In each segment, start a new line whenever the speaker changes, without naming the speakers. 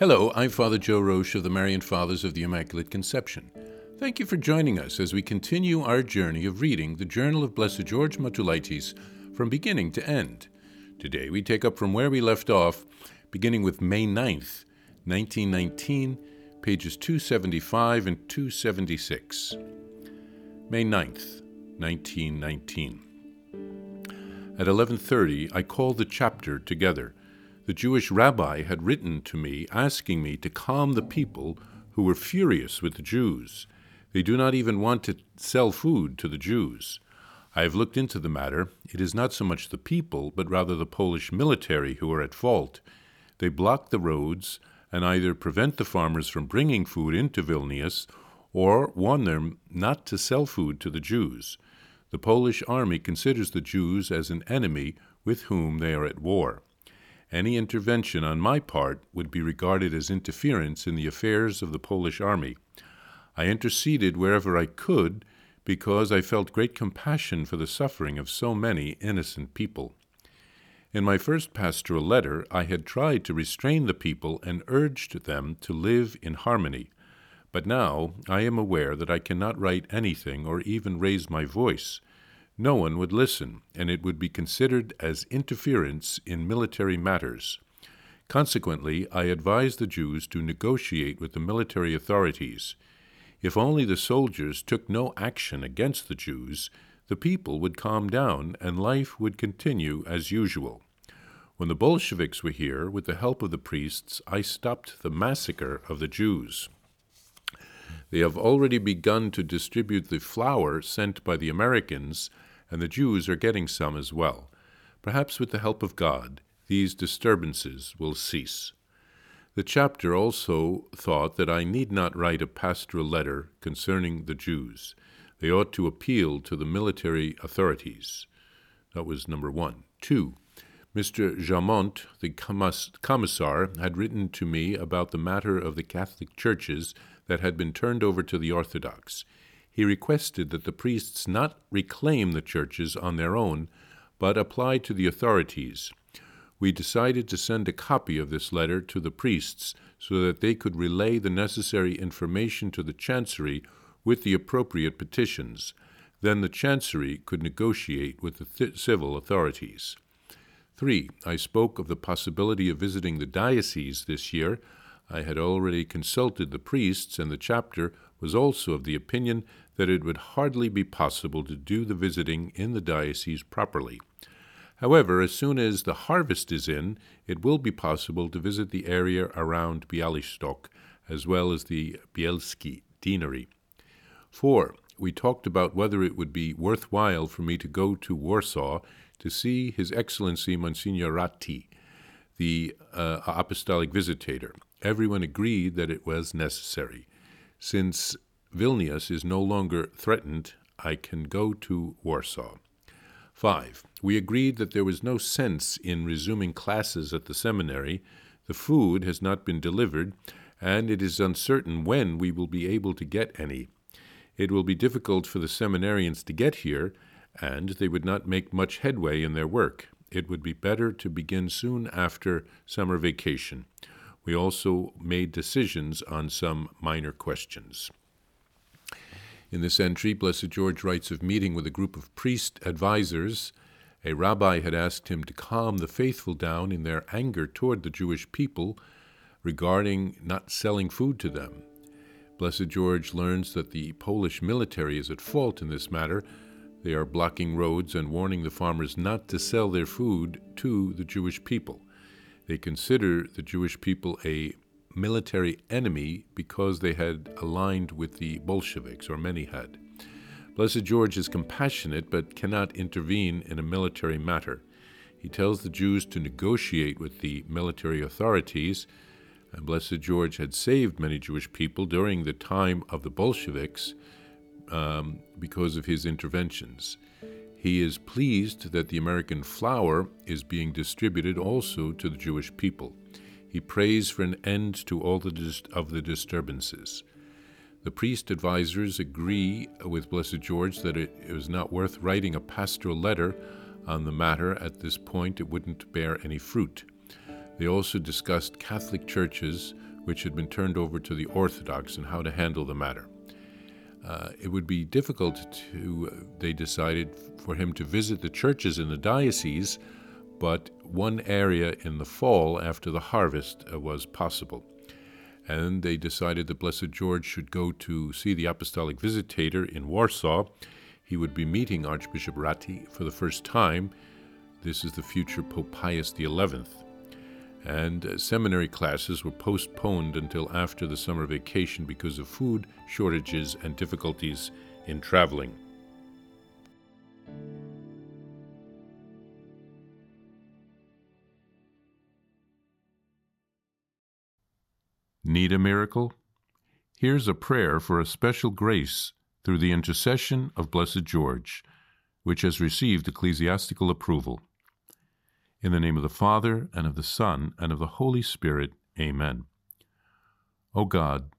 Hello, I'm Father Joe Roesch of the Marian Fathers of the Immaculate Conception. Thank you for joining us as we continue our journey of reading the Journal of Blessed George Matulaitis from beginning to end. Today we take up from where we left off, beginning with May 9th, 1919, pages 275 and 276. May 9th, 1919. At 11:30 I called the chapter together the Jewish rabbi had written to me asking me to calm the people who were furious with the Jews. They do not even want to sell food to the Jews. I have looked into the matter. It is not so much the people, but rather the Polish military who are at fault. They block the roads and either prevent the farmers from bringing food into Vilnius or warn them not to sell food to the Jews. The Polish army considers the Jews as an enemy with whom they are at war. Any intervention on my part would be regarded as interference in the affairs of the Polish army. I interceded wherever I could because I felt great compassion for the suffering of so many innocent people. In my first pastoral letter, I had tried to restrain the people and urged them to live in harmony. But now I am aware that I cannot write anything or even raise my voice no one would listen, and it would be considered as interference in military matters. Consequently, I advised the Jews to negotiate with the military authorities. If only the soldiers took no action against the Jews, the people would calm down and life would continue as usual. When the Bolsheviks were here, with the help of the priests, I stopped the massacre of the Jews. They have already begun to distribute the flour sent by the Americans and the Jews are getting some as well. Perhaps with the help of God, these disturbances will cease. The chapter also thought that I need not write a pastoral letter concerning the Jews. They ought to appeal to the military authorities. That was number one. Two, Mr. Jamont, the commissar, had written to me about the matter of the Catholic churches that had been turned over to the Orthodox he requested that the priests not reclaim the churches on their own, but apply to the authorities. We decided to send a copy of this letter to the priests so that they could relay the necessary information to the Chancery with the appropriate petitions. Then the Chancery could negotiate with the th- civil authorities. 3. I spoke of the possibility of visiting the diocese this year. I had already consulted the priests, and the chapter was also of the opinion that it would hardly be possible to do the visiting in the diocese properly. However, as soon as the harvest is in, it will be possible to visit the area around Bialystok, as well as the Bielski deanery. 4. We talked about whether it would be worthwhile for me to go to Warsaw to see His Excellency Monsignor Ratti, the uh, apostolic visitator. Everyone agreed that it was necessary. Since Vilnius is no longer threatened, I can go to Warsaw. 5. We agreed that there was no sense in resuming classes at the seminary. The food has not been delivered, and it is uncertain when we will be able to get any. It will be difficult for the seminarians to get here, and they would not make much headway in their work. It would be better to begin soon after summer vacation. We also made decisions on some minor questions. In this entry, Blessed George writes of meeting with a group of priest advisers. A rabbi had asked him to calm the faithful down in their anger toward the Jewish people regarding not selling food to them. Blessed George learns that the Polish military is at fault in this matter. They are blocking roads and warning the farmers not to sell their food to the Jewish people. They consider the Jewish people a military enemy because they had aligned with the Bolsheviks, or many had. Blessed George is compassionate but cannot intervene in a military matter. He tells the Jews to negotiate with the military authorities, and Blessed George had saved many Jewish people during the time of the Bolsheviks um, because of his interventions. He is pleased that the American flour is being distributed also to the Jewish people. He prays for an end to all the dis- of the disturbances. The priest advisers agree with Blessed George that it, it was not worth writing a pastoral letter on the matter at this point, it wouldn't bear any fruit. They also discussed Catholic churches which had been turned over to the Orthodox and how to handle the matter. Uh, it would be difficult to, uh, they decided, for him to visit the churches in the diocese, but one area in the fall after the harvest uh, was possible. And they decided that Blessed George should go to see the Apostolic Visitator in Warsaw. He would be meeting Archbishop Ratti for the first time. This is the future Pope Pius XI and uh, seminary classes were postponed until after the summer vacation because of food shortages and difficulties in traveling. Need a miracle? Here's a prayer for a special grace through the intercession of Blessed George, which has received ecclesiastical approval. In the name of the Father, and of the Son, and of the Holy Spirit. Amen. O God,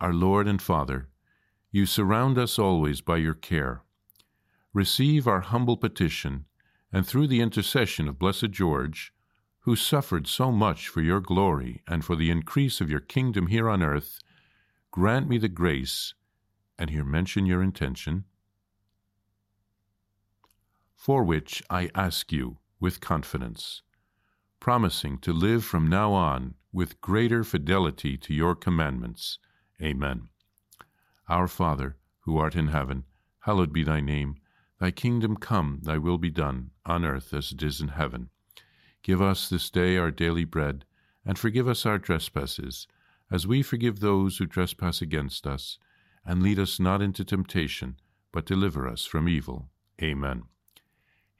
our Lord and Father, you surround us always by your care. Receive our humble petition, and through the intercession of Blessed George, who suffered so much for your glory and for the increase of your kingdom here on earth, grant me the grace, and here mention your intention, for which I ask you with confidence, promising to live from now on with greater fidelity to your commandments. Amen. Our Father, who art in heaven, hallowed be thy name. Thy kingdom come, thy will be done, on earth as it is in heaven. Give us this day our daily bread, and forgive us our trespasses, as we forgive those who trespass against us. And lead us not into temptation, but deliver us from evil. Amen.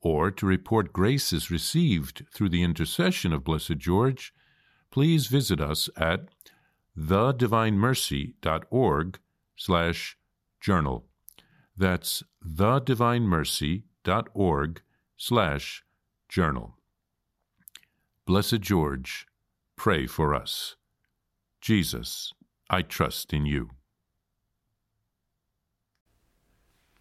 or to report graces received through the intercession of Blessed George, please visit us at thedivinemercy.org slash journal. That's thedivinemercy.org slash journal. Blessed George, pray for us. Jesus, I trust in you.